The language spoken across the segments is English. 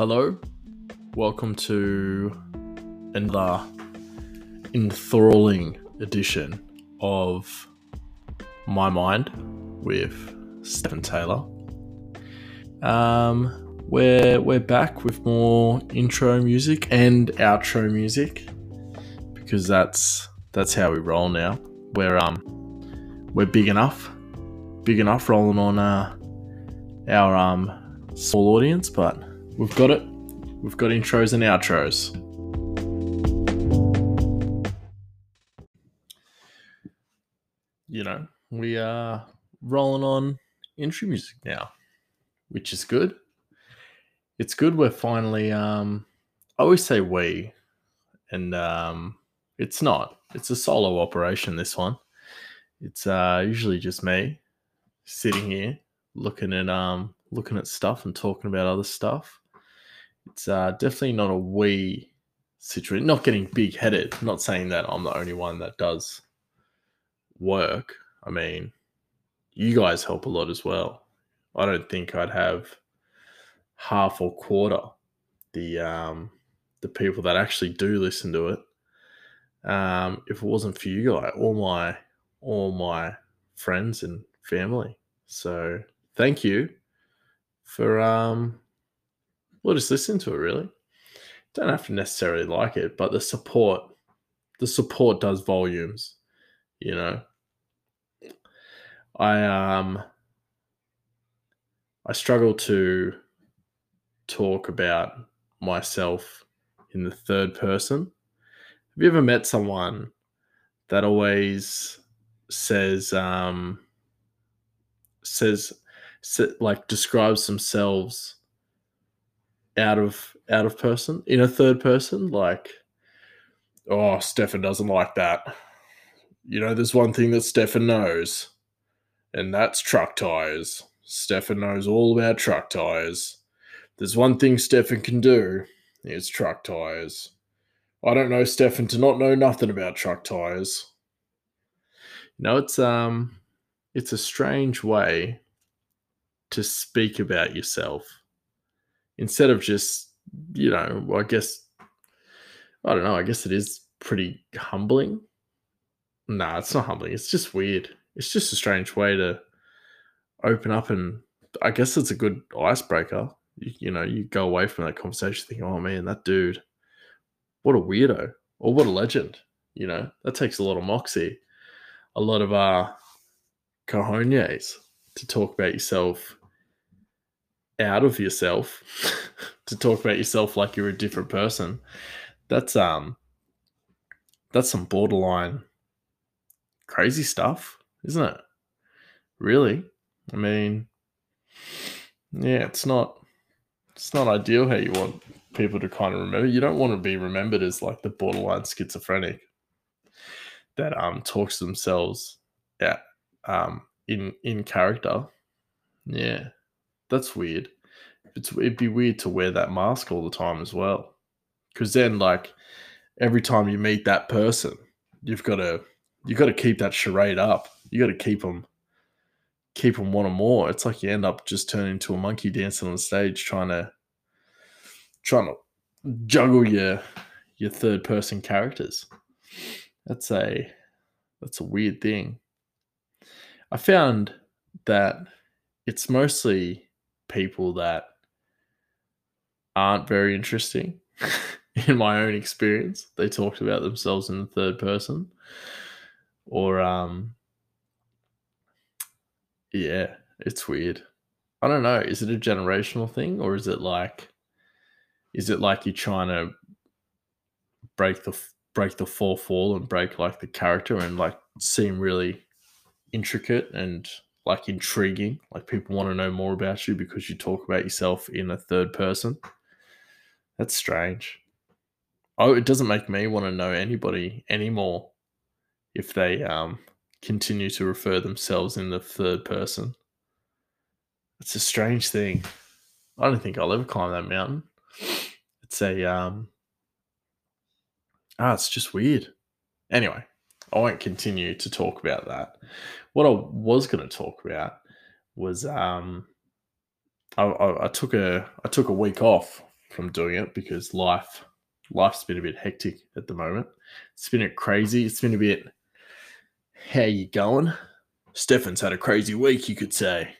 Hello, welcome to another enthralling edition of My Mind with Stephen Taylor. Um, we're we're back with more intro music and outro music because that's that's how we roll now. We're um we're big enough, big enough rolling on uh, our um small audience, but we've got it. We've got intros and outros. You know, we are rolling on intro music now, which is good. It's good. We're finally. Um, I always say we, and um, it's not. It's a solo operation. This one. It's uh, usually just me sitting here looking at um looking at stuff and talking about other stuff. It's uh, definitely not a we situation. Not getting big headed. Not saying that I'm the only one that does work. I mean, you guys help a lot as well. I don't think I'd have half or quarter the um, the people that actually do listen to it. Um, if it wasn't for you guys, all my all my friends and family. So thank you for um well just listen to it really. Don't have to necessarily like it, but the support the support does volumes, you know. I um I struggle to talk about myself in the third person. Have you ever met someone that always says um says like describes themselves out of out of person in a third person like oh stefan doesn't like that. You know there's one thing that stefan knows and that's truck tires. Stefan knows all about truck tires. There's one thing stefan can do it's truck tires. I don't know stefan to not know nothing about truck tires. You know it's um it's a strange way to speak about yourself instead of just you know i guess i don't know i guess it is pretty humbling. Nah it's not humbling it's just weird. It's just a strange way to open up and i guess it's a good icebreaker. You, you know you go away from that conversation thinking oh man that dude what a weirdo or what a legend you know? That takes a lot of moxie. A lot of uh cojones to talk about yourself out of yourself to talk about yourself like you're a different person. That's um that's some borderline crazy stuff isn't it? Really? I mean yeah it's not it's not ideal how you want people to kind of remember. You don't want to be remembered as like the borderline schizophrenic that um talks themselves yeah um in in character. Yeah that's weird. It's it'd be weird to wear that mask all the time as well. Because then like every time you meet that person you've got to you got to keep that charade up. You got to keep them keep them wanting more. It's like you end up just turning into a monkey dancing on stage trying to trying to juggle your your third person characters. That's a that's a weird thing. I found that it's mostly people that aren't very interesting in my own experience. They talked about themselves in the third person. Or um yeah, it's weird. I don't know. Is it a generational thing or is it like is it like you're trying to break the break the fourth wall and break like the character and like seem really intricate and like intriguing like people want to know more about you because you talk about yourself in a third person that's strange. Oh, it doesn't make me want to know anybody anymore if they um, continue to refer themselves in the third person. It's a strange thing. I don't think I'll ever climb that mountain. It's a um ah, it's just weird. Anyway, I won't continue to talk about that. What I was going to talk about was um I, I, I took a I took a week off from doing it because life life's been a bit hectic at the moment. It's been a crazy. It's been a bit how you going? Stefan's had a crazy week, you could say.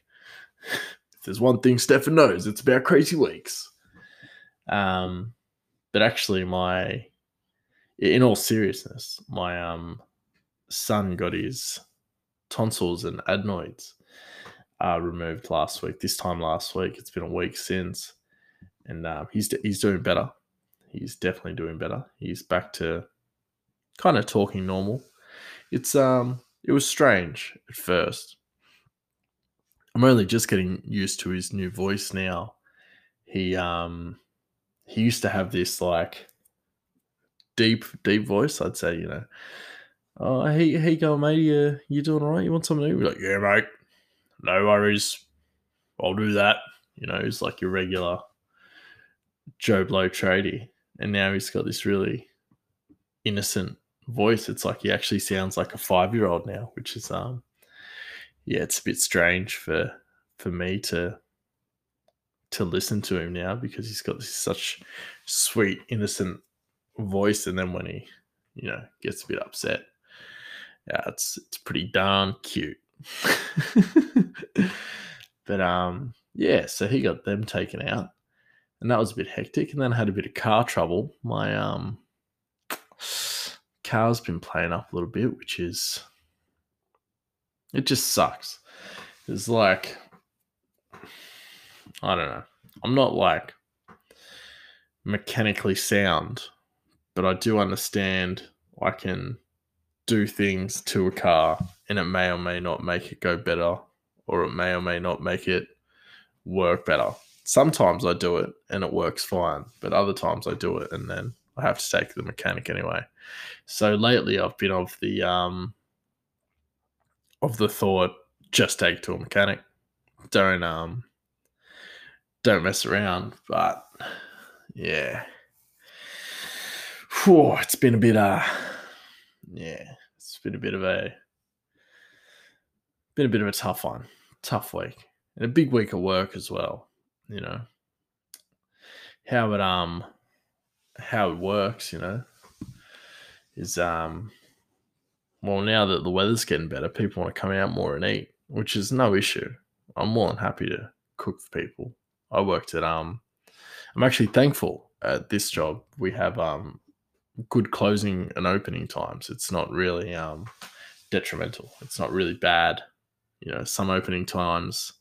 if there's one thing Stefan knows, it's about crazy weeks. Um, but actually, my in all seriousness, my um son got his tonsils and adenoids uh, removed last week. This time last week, it's been a week since, and um, he's he's doing better. He's definitely doing better. He's back to kind of talking normal. It's um it was strange at first. I'm only just getting used to his new voice now. He um he used to have this like deep deep voice. I'd say you know, oh hey hey go mate, you you doing all right? You want something eat? Like yeah mate, no worries, I'll do that. You know, he's like your regular Joe Blow tradie, and now he's got this really innocent voice. It's like he actually sounds like a five year old now, which is um yeah, it's a bit strange for for me to to listen to him now because he's got this such sweet, innocent voice, and then when he, you know, gets a bit upset, yeah, it's it's pretty darn cute. but um, yeah, so he got them taken out, and that was a bit hectic. And then I had a bit of car trouble. My um car's been playing up a little bit, which is it just sucks. It's like I don't know. I'm not like mechanically sound, but I do understand I can do things to a car and it may or may not make it go better or it may or may not make it work better. Sometimes I do it and it works fine, but other times I do it and then I have to take the mechanic anyway. So lately I've been of the um of the thought just take it to a mechanic. Don't um don't mess around. But yeah. Whew, it's been a bit uh yeah, been a bit of a been a bit of a tough one. Tough week. And a big week of work as well, you know. How it um how it works, you know, is um well now that the weather's getting better, people want to come out more and eat, which is no issue. I'm more than happy to cook for people. I worked at um I'm actually thankful at this job we have um good closing and opening times. It's not really um detrimental. It's not really bad. You know, some opening times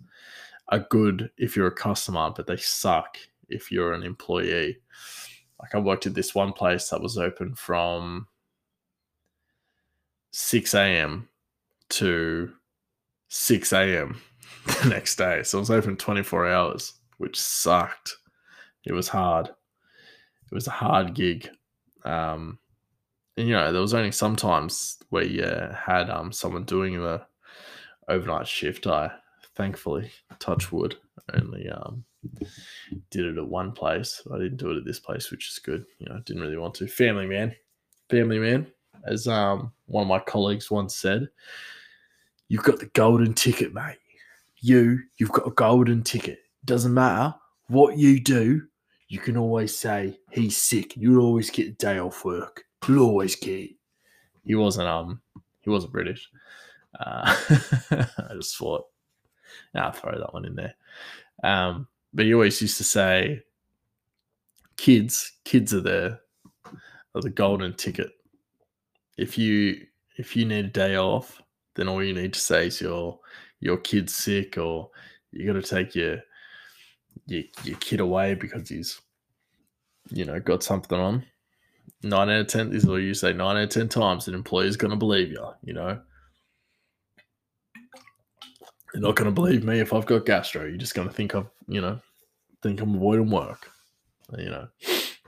are good if you're a customer, but they suck if you're an employee. Like I worked at this one place that was open from 6 a.m. to 6 a.m. the next day. So it was open 24 hours, which sucked. It was hard. It was a hard gig. Um, and you know, there was only sometimes where you had um, someone doing the overnight shift. I thankfully, touch wood, only um, did it at one place. I didn't do it at this place, which is good. You know, didn't really want to. Family man, family man, as um, one of my colleagues once said, "You've got the golden ticket, mate. You, you've got a golden ticket. Doesn't matter what you do. You can always say he's sick. You'll always get a day off work. You'll always get." He wasn't um, he wasn't British. Uh, I just thought, I'll throw that one in there. Um, but he always used to say, "Kids, kids are the are the golden ticket. If you if you need a day off, then all you need to say is your your kid's sick, or you got to take your, your your kid away because he's you know got something on." Nine out of ten this is what you say. Nine out of ten times, an employer's going to believe you. You know, you're not going to believe me if I've got gastro. You're just going to think I've, you know, think I'm avoiding work. You know,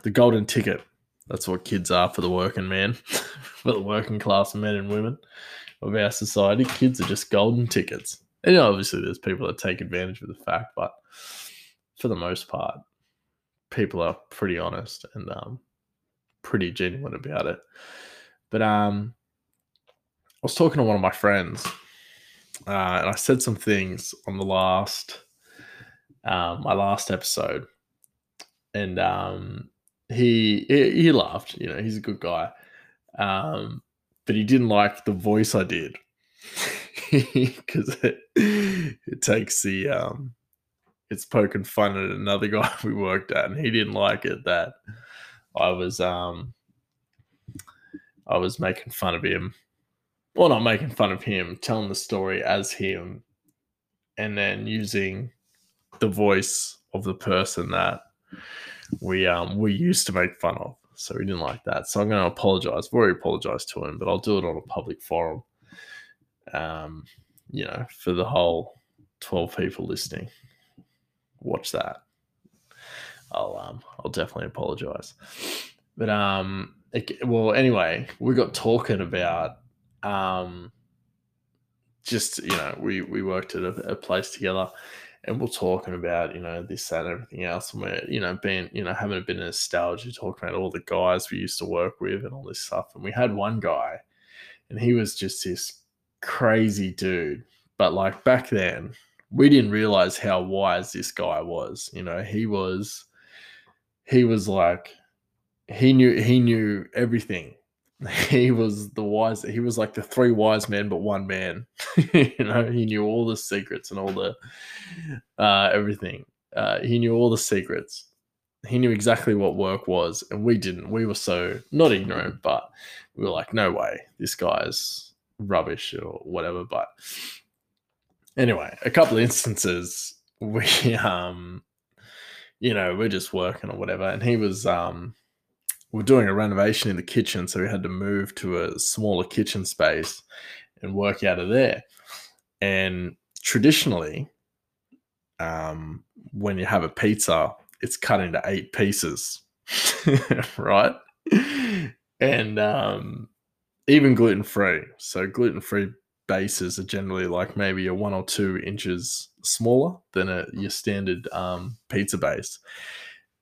the golden ticket. That's what kids are for the working man, for the working class men and women of our society. Kids are just golden tickets. And you know, obviously, there's people that take advantage of the fact, but for the most part, people are pretty honest and um, pretty genuine about it. But um, I was talking to one of my friends uh, and I said some things on the last, um, my last episode and um, he, he he laughed. You know, he's a good guy, um, but he didn't like the voice I did because it, it takes the um, it's poking fun at another guy we worked at, and he didn't like it that I was um I was making fun of him. Well, not making fun of him, telling the story as him, and then using the voice of the person that we um we used to make fun of. So he didn't like that. So I'm going to apologize. I've already apologized to him, but I'll do it on a public forum. Um, you know, for the whole 12 people listening. Watch that. I'll um I'll definitely apologize. But um it, well anyway, we got talking about um just you know, we we worked at a, a place together and we're talking about you know this that and everything else and we're you know being you know having a bit of nostalgia talking about all the guys we used to work with and all this stuff and we had one guy and he was just this crazy dude but like back then we didn't realize how wise this guy was you know he was he was like he knew he knew everything. He was the wise he was like the three wise men but one man. You know he knew all the secrets and all the uh everything. Uh he knew all the secrets. He knew exactly what work was and we didn't. We were so not ignorant but we were like no way. This guy's rubbish or whatever but anyway a couple of instances we um you know we're just working or whatever and he was um we're doing a renovation in the kitchen, so we had to move to a smaller kitchen space and work out of there. And traditionally, um, when you have a pizza, it's cut into eight pieces, right? And um, even gluten free. So gluten free bases are generally like maybe a one or two inches smaller than a your standard um, pizza base.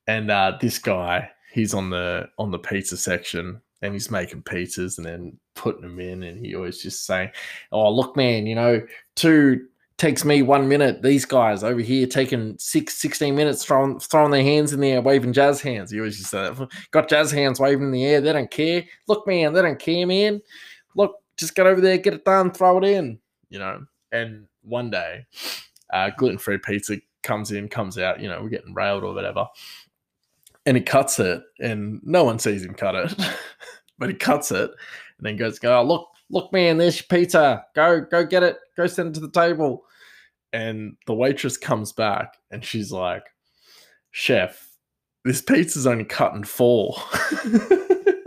And uh, this guy he's on the on the pizza section and he's making pizzas and then putting them in and he always just saying oh look man you know two takes me one minute. These guys over here taking six 16 minutes throwing throwing their hands in the air waving jazz hands. He always just say got jazz hands waving in the air. They don't care. Look man they don't care man. Look just get over there get it done throw it in you know and one day uh, gluten-free pizza comes in comes out you know we're getting railed or whatever and he cuts it, and no one sees him cut it, but he cuts it, and then goes, "Go, oh, look, look, man, there's your pizza. Go, go get it. Go send it to the table." And the waitress comes back, and she's like, "Chef, this pizza's only cut in four.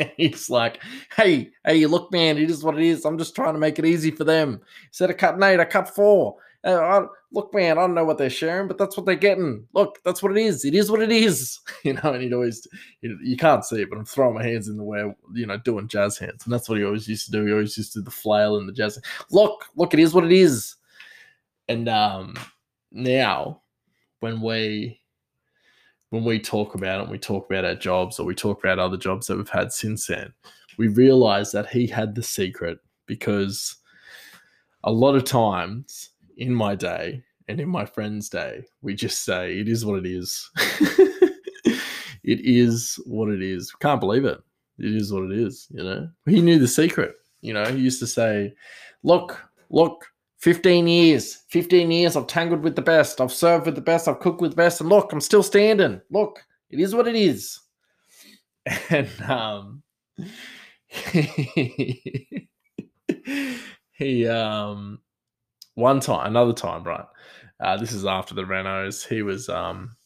he's like, "Hey, hey, look, man, it is what it is. I'm just trying to make it easy for them. Instead of cutting eight, I cut four. Uh, look, man, I don't know what they're sharing, but that's what they're getting. Look, that's what it is. It is what it is. You know, and he'd always, you, you can't see it, but I'm throwing my hands in the way, you know, doing jazz hands. And that's what he always used to do. He always used to do the flail and the jazz. Look, look, it is what it is. And um, now, when we when we talk about it, we talk about our jobs or we talk about other jobs that we've had since then, we realize that he had the secret because a lot of times in my day and in my friend's day, we just say it is what it is. it is what it is. Can't believe it. It is what it is, you know. He knew the secret. You know, he used to say, Look, look, 15 years, 15 years I've tangled with the best, I've served with the best, I've cooked with the best, and look, I'm still standing. Look, it is what it is. And um he, um one time, another time, right? Uh, this is after the Renos. He was um,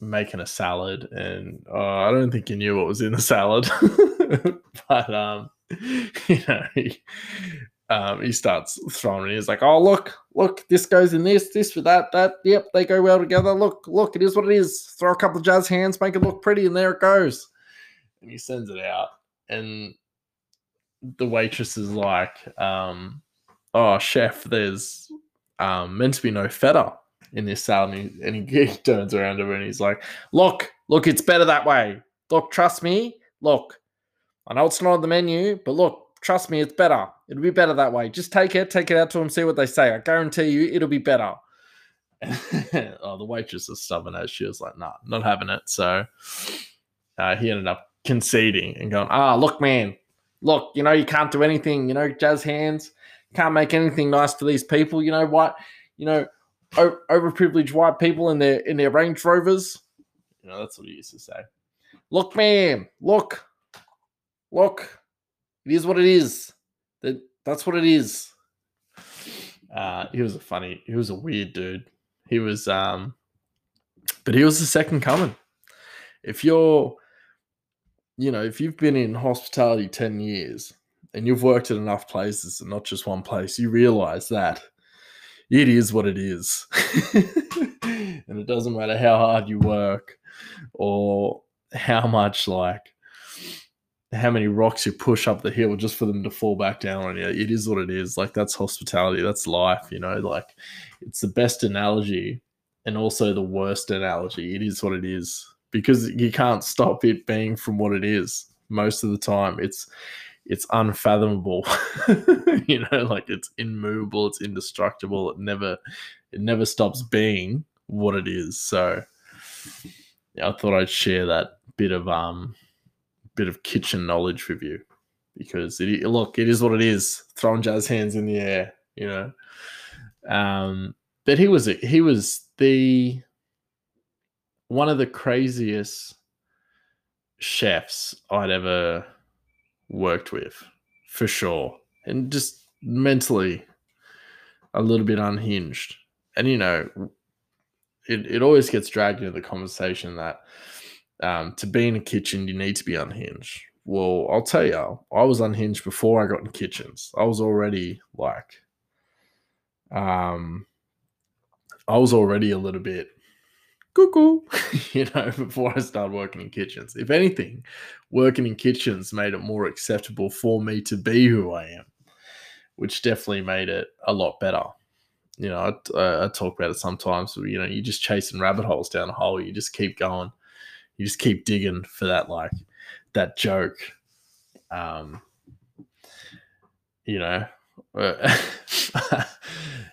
making a salad, and uh, I don't think he knew what was in the salad, but um, you know, he, um, he starts throwing it. He's like, "Oh, look, look, this goes in this, this with that, that. Yep, they go well together. Look, look, it is what it is. Throw a couple of jazz hands, make it look pretty, and there it goes." And he sends it out, and the waitress is like, um, oh chef there's um, meant to be no feta in this salad and he, and he turns around to her and he's like look look it's better that way look trust me look i know it's not on the menu but look trust me it's better it'll be better that way just take it take it out to them see what they say i guarantee you it'll be better oh, the waitress was stubborn as she was like, nah, not having it. So uh, he ended up conceding and going, ah, look, man, look, you know, you can't do anything, you know, jazz hands, can't make anything nice for these people. You know what? You know, o- overprivileged white people in their in their Range Rovers. You know, that's what he used to say. Look, man, look, look. It is what it is. That that's what it is. Uh, he was a funny, he was a weird dude. He was, um, but he was the second coming. If you're, you know, if you've been in hospitality 10 years and you've worked at enough places and not just one place, you realize that it is what it is. and it doesn't matter how hard you work or how much like how many rocks you push up the hill just for them to fall back down on you. It is what it is. Like that's hospitality. That's life, you know, like it's the best analogy and also the worst analogy. It is what it is because you can't stop it being from what it is most of the time. It's it's unfathomable. you know, like it's immovable, it's indestructible. It never it never stops being what it is. So yeah, I thought I'd share that bit of um bit of kitchen knowledge with you because it look it is what it is. Throwing jazz hands in the air you know. Um but he was he was the one of the craziest chefs i'd ever worked with for sure. And just mentally a little bit unhinged. And you know it, it always gets dragged into the conversation that um, to be in a kitchen, you need to be unhinged. Well, I'll tell you, I was unhinged before I got in kitchens. I was already like, um, I was already a little bit cuckoo, you know, before I started working in kitchens. If anything, working in kitchens made it more acceptable for me to be who I am, which definitely made it a lot better. You know, I, I talk about it sometimes. You know, you're just chasing rabbit holes down a hole. You just keep going you just keep digging for that like that joke um you know?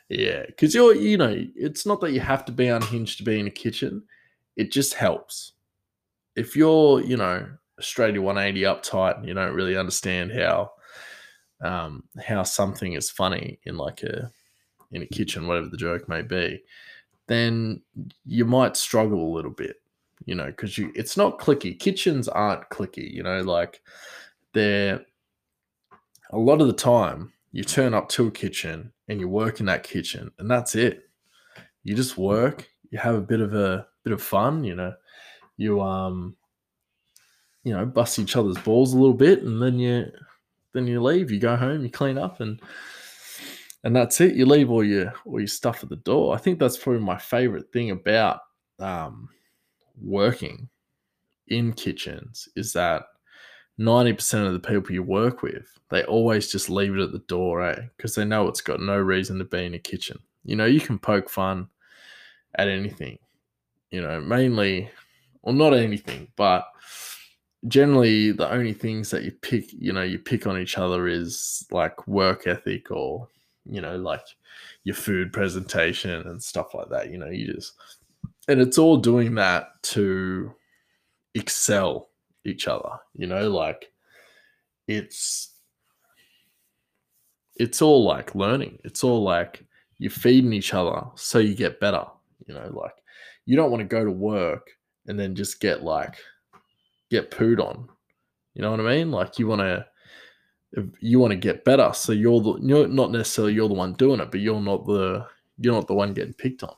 Yeah because you're you know it's not that you have to be unhinged to be in a kitchen. It just helps. If you're you know Australia 180 uptight and you don't really understand how um how something is funny in like a in a kitchen whatever the joke may be then you might struggle a little bit you know, because you it's not clicky. Kitchens aren't clicky, you know, like they're a lot of the time you turn up to a kitchen and you work in that kitchen and that's it. You just work, you have a bit of a bit of fun, you know, you um you know, bust each other's balls a little bit and then you then you leave, you go home, you clean up and and that's it. You leave all your all your stuff at the door. I think that's probably my favorite thing about um working in kitchens is that 90% of the people you work with, they always just leave it at the door, eh? Because they know it's got no reason to be in a kitchen. You know, you can poke fun at anything, you know, mainly, well, not anything, but generally the only things that you pick, you know, you pick on each other is like work ethic or, you know, like your food presentation and stuff like that. You know, you just and it's all doing that to excel each other you know like it's it's all like learning. It's all like you're feeding each other so you get better you know like you don't want to go to work and then just get like get pooed on. You know what i mean? Like you want to you want to get better so you're the you're not necessarily you're the one doing it but you're not the you're not the one getting picked on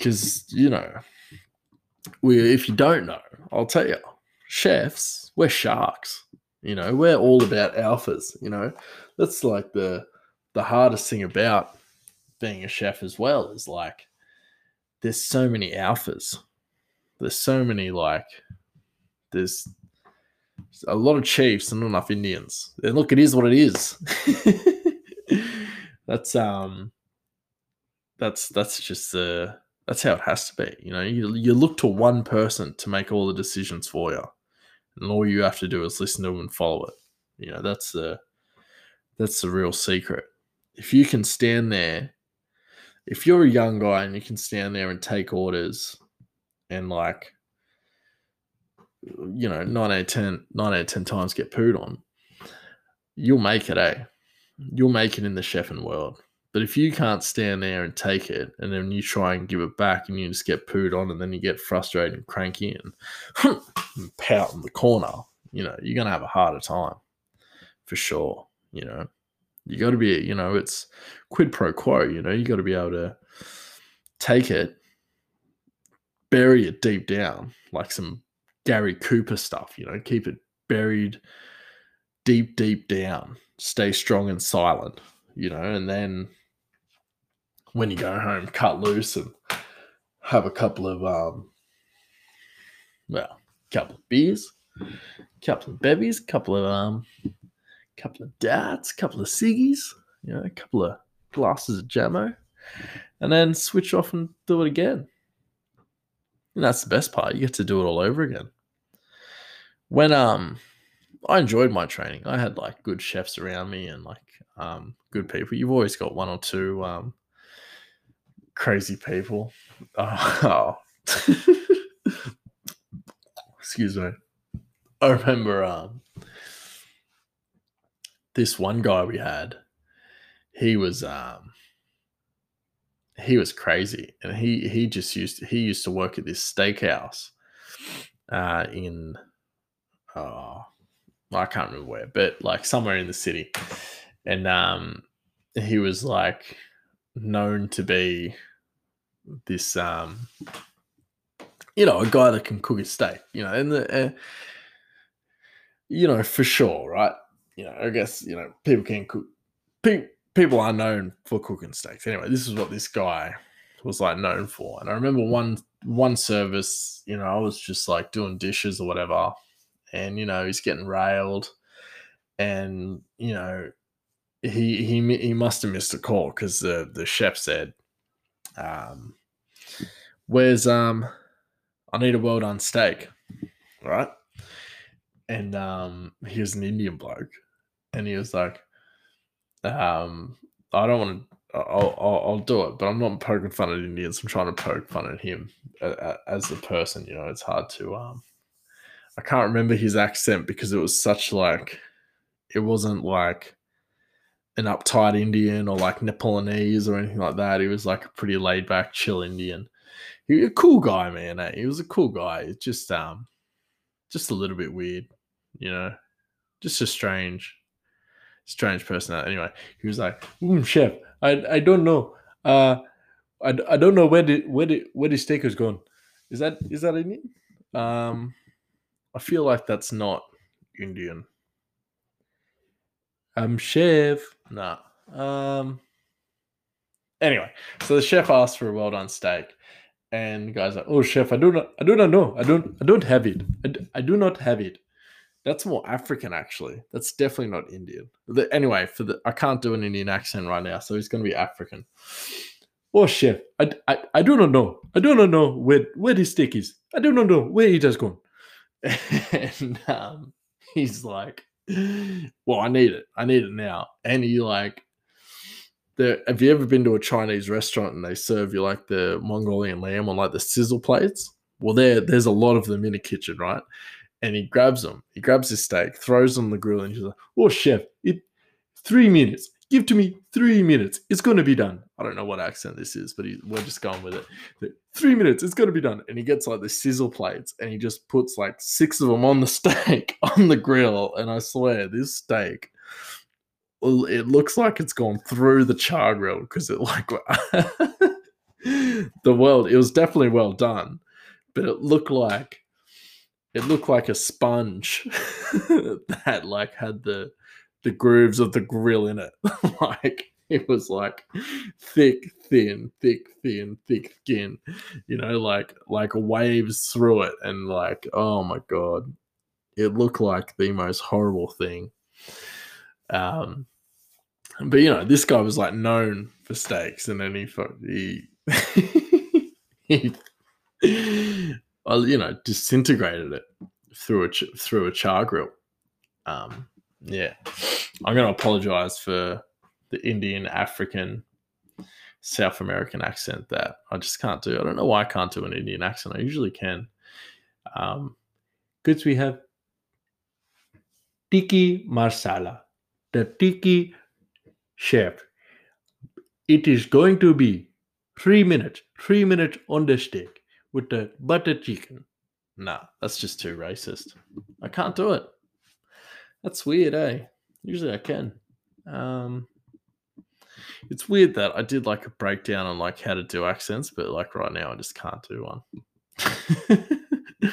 because you know, we if you don't know, I'll tell you, chefs, we're sharks. You know, we're all about alphas. You know, that's like the the hardest thing about being a chef as well is like there's so many alphas. There's so many like there's a lot of chiefs and not enough Indians. And look, it is what it is. that's um that's that's just the that's how it has to be. You know, you, you look to one person to make all the decisions for you, and all you have to do is listen to them and follow it. You know, that's the that's the real secret. If you can stand there if you're a young guy and you can stand there and take orders and like you know 9 out of 10 9 out of 10 times get pooed on you'll make it eh you'll make it in the chefing world but if you can't stand there and take it and then you try and give it back and you just get pooed on and then you get frustrated and cranky and, and pout in the corner you know you're gonna have a harder time for sure you know. You got to be you know it's quid pro quo you know you got to be able to take it bury it deep down like some Gary Cooper stuff, you know, keep it buried deep, deep down, stay strong and silent, you know, and then when you go home, cut loose and have a couple of, um, well, couple of beers, couple of bevies, couple of, um, couple of darts, couple of ciggies, you know, a couple of glasses of Jamo, and then switch off and do it again. And that's the best part. You get to do it all over again. When um I enjoyed my training. I had like good chefs around me and like um good people. You've always got one or two um crazy people. Oh, excuse me. I remember um this one guy we had. He was um he was crazy, and he he just used to, he used to work at this steakhouse uh, in oh I can't remember where, but like somewhere in the city, and um he was like known to be this um you know a guy that can cook a steak, you know, and the uh, you know for sure, right? You know, I guess you know people can cook. People people are known for cooking steaks. Anyway, this is what this guy was like known for. And I remember one one service, you know, I was just like doing dishes or whatever, and you know, he's getting railed, and you know, he he he must have missed a call because the the chef said, um, "Where's um, I need a world on steak, right?" And um, he was an Indian bloke, and he was like, um, I don't want to. I'll, I'll, I'll do it, but I'm not poking fun at Indians. I'm trying to poke fun at him as a person. You know, it's hard to. Um, I can't remember his accent because it was such like, it wasn't like an uptight Indian or like Nepalese or anything like that. He was like a pretty laid back, chill Indian. He was a cool guy, man. Eh? He was a cool guy. It's just um, just a little bit weird, you know, just a strange strange person. Anyway, he was like, mm, "Chef, I I don't know. Uh, I, I don't know where the where the where the steak is gone. Is that is that Indian? Um, I feel like that's not Indian. Um, chef, nah. Um. Anyway, so the chef asked for a well done steak, and the guy's like, "Oh, chef, I do not, I do not know. I don't, I don't have it. I, I do not have it." That's more African, actually. That's definitely not Indian. The, anyway, for the I can't do an Indian accent right now, so he's going to be African. Oh, chef, I, I, I do not know. I do not know where where this steak is. I do not know where it has gone. and um, he's like, "Well, I need it. I need it now." And he like, have you ever been to a Chinese restaurant and they serve you like the Mongolian lamb on like the sizzle plates? Well, there there's a lot of them in the kitchen, right? and he grabs them. He grabs his steak, throws them on the grill, and he's like, "Oh, chef, it three minutes. Give to me three minutes. It's gonna be done." I don't know what accent this is, but he, we're just going with it. Three minutes. It's gonna be done. And he gets like the sizzle plates, and he just puts like six of them on the steak on the grill. And I swear, this steak. It looks like it's gone through the char grill because it like the world. It was definitely well done, but it looked like it looked like a sponge that like had the the grooves of the grill in it. like it was like thick, thin, thick, thin, thick skin. You know, like like waves through it, and like oh my god, it looked like the most horrible thing. Um, but you know, this guy was like known for steaks, and then he he he well, you know, disintegrated it through a through a char grill. Um, yeah, I'm going to apologize for the Indian African South American accent that I just can't do. I don't know why I can't do an Indian accent. I usually can. Um, goods we have tiki marsala, the tiki chef. It is going to be three minutes, three minutes on the stick with the butter chicken. Nah, that's just too racist. I can't do it. That's weird, eh? Usually I can. Um, it's weird that I did like a breakdown on like how to do accents, but like right now I just can't do one.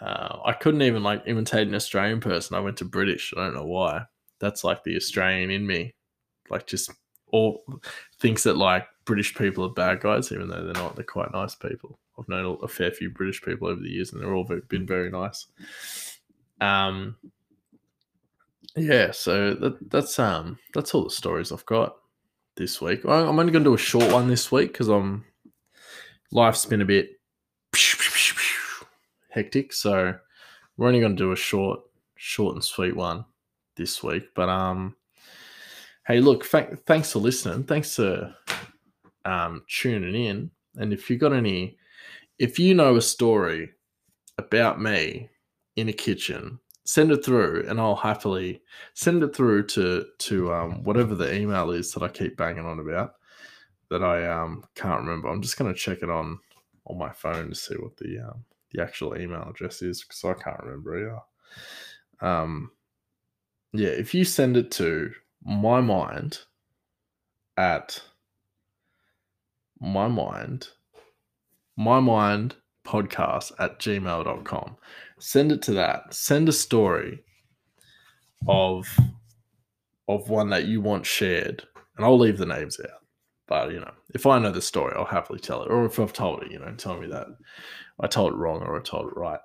uh, I couldn't even like imitate an Australian person. I went to British. I don't know why. That's like the Australian in me, like just all thinks that like British people are bad guys, even though they're not. They're quite nice people. I've known a fair few British people over the years, and they're all been very nice. Um, yeah, so that, that's um that's all the stories I've got this week. I'm only going to do a short one this week because I'm life's been a bit hectic, so we're only going to do a short, short and sweet one this week. But um, hey, look, th- thanks for listening. Thanks for um tuning in. And if you got any, if you know a story about me in a kitchen send it through and I'll happily send it through to to um, whatever the email is that I keep banging on about that I um, can't remember. I'm just gonna check it on on my phone to see what the um, the actual email address is because I can't remember either. Um, yeah, if you send it to my mind at my mind my mind podcast at gmail.com send it to that. Send a story of of one that you want shared, and I'll leave the names out. But you know, if I know the story, I'll happily tell it. Or if I've told it, you know, tell me that I told it wrong or I told it right.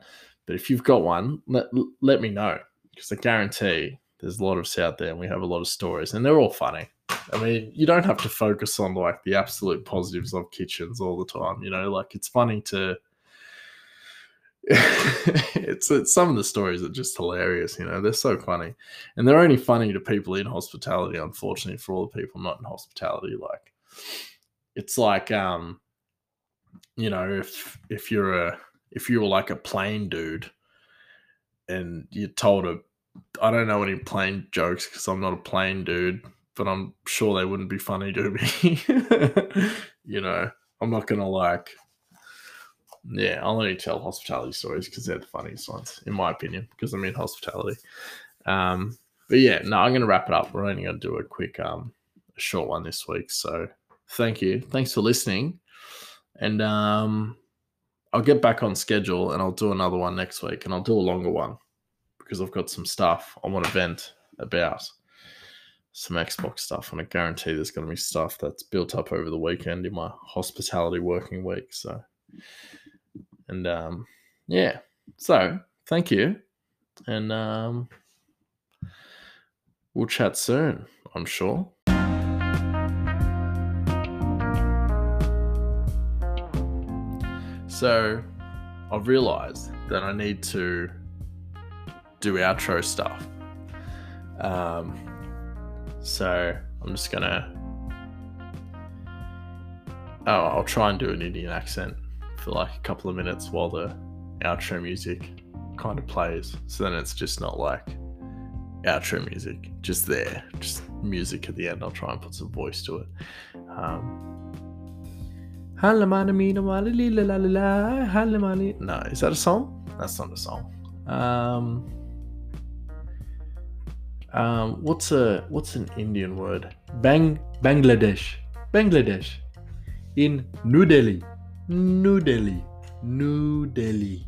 But if you've got one, let let me know because I guarantee there's a lot of us out there, and we have a lot of stories, and they're all funny. I mean, you don't have to focus on like the absolute positives of kitchens all the time. You know, like it's funny to it's, it's some of the stories are just hilarious. You know, they're so funny, and they're only funny to people in hospitality. Unfortunately, for all the people not in hospitality, like it's like um, you know, if if you're a if you were like a plane dude, and you're told a I don't know any plane jokes because I'm not a plane dude, but I'm sure they wouldn't be funny to me. you know, I'm not gonna like yeah, I'll only tell hospitality stories because they're the funniest ones, in my opinion, because I'm in hospitality. Um, but yeah, no, I'm going to wrap it up. We're only going to do a quick, um, short one this week. So thank you. Thanks for listening. And um, I'll get back on schedule and I'll do another one next week and I'll do a longer one because I've got some stuff I want to vent about some Xbox stuff. And I guarantee there's going to be stuff that's built up over the weekend in my hospitality working week. So and um, yeah, so thank you. And um, we'll chat soon, I'm sure. So I've realized that I need to do outro stuff. Um, so I'm just gonna. Oh, I'll try and do an Indian accent for like a couple of minutes while the outro music kind of plays. So then it's just not like outro music, just there, just music at the end. I'll try and put some voice to it. Um, no, is that a song? That's not a song. Um, um, what's a what's an Indian word? Bang Bangladesh. Bangladesh. In New Delhi. New Delhi, New Delhi,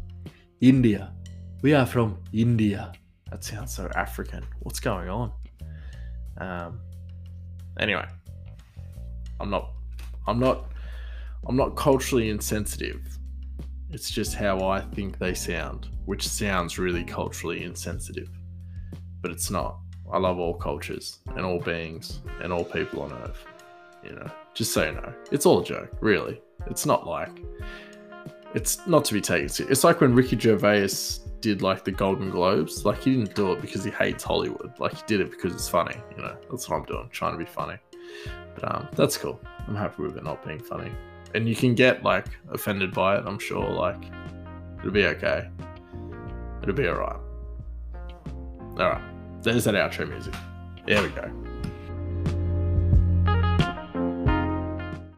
India. We are from India. That sounds so African. What's going on? Um, anyway, I'm not, I'm not, I'm not culturally insensitive. It's just how I think they sound, which sounds really culturally insensitive, but it's not. I love all cultures and all beings and all people on earth. You know, just you know, it's all a joke, really. It's not like it's not to be taken seriously. It's like when Ricky Gervais did like the Golden Globes. Like he didn't do it because he hates Hollywood. Like he did it because it's funny. You know, that's what I'm doing, trying to be funny. But um, that's cool. I'm happy with it not being funny. And you can get like offended by it, I'm sure. Like, it'll be okay. It'll be alright. Alright. There's that outro music. There we go.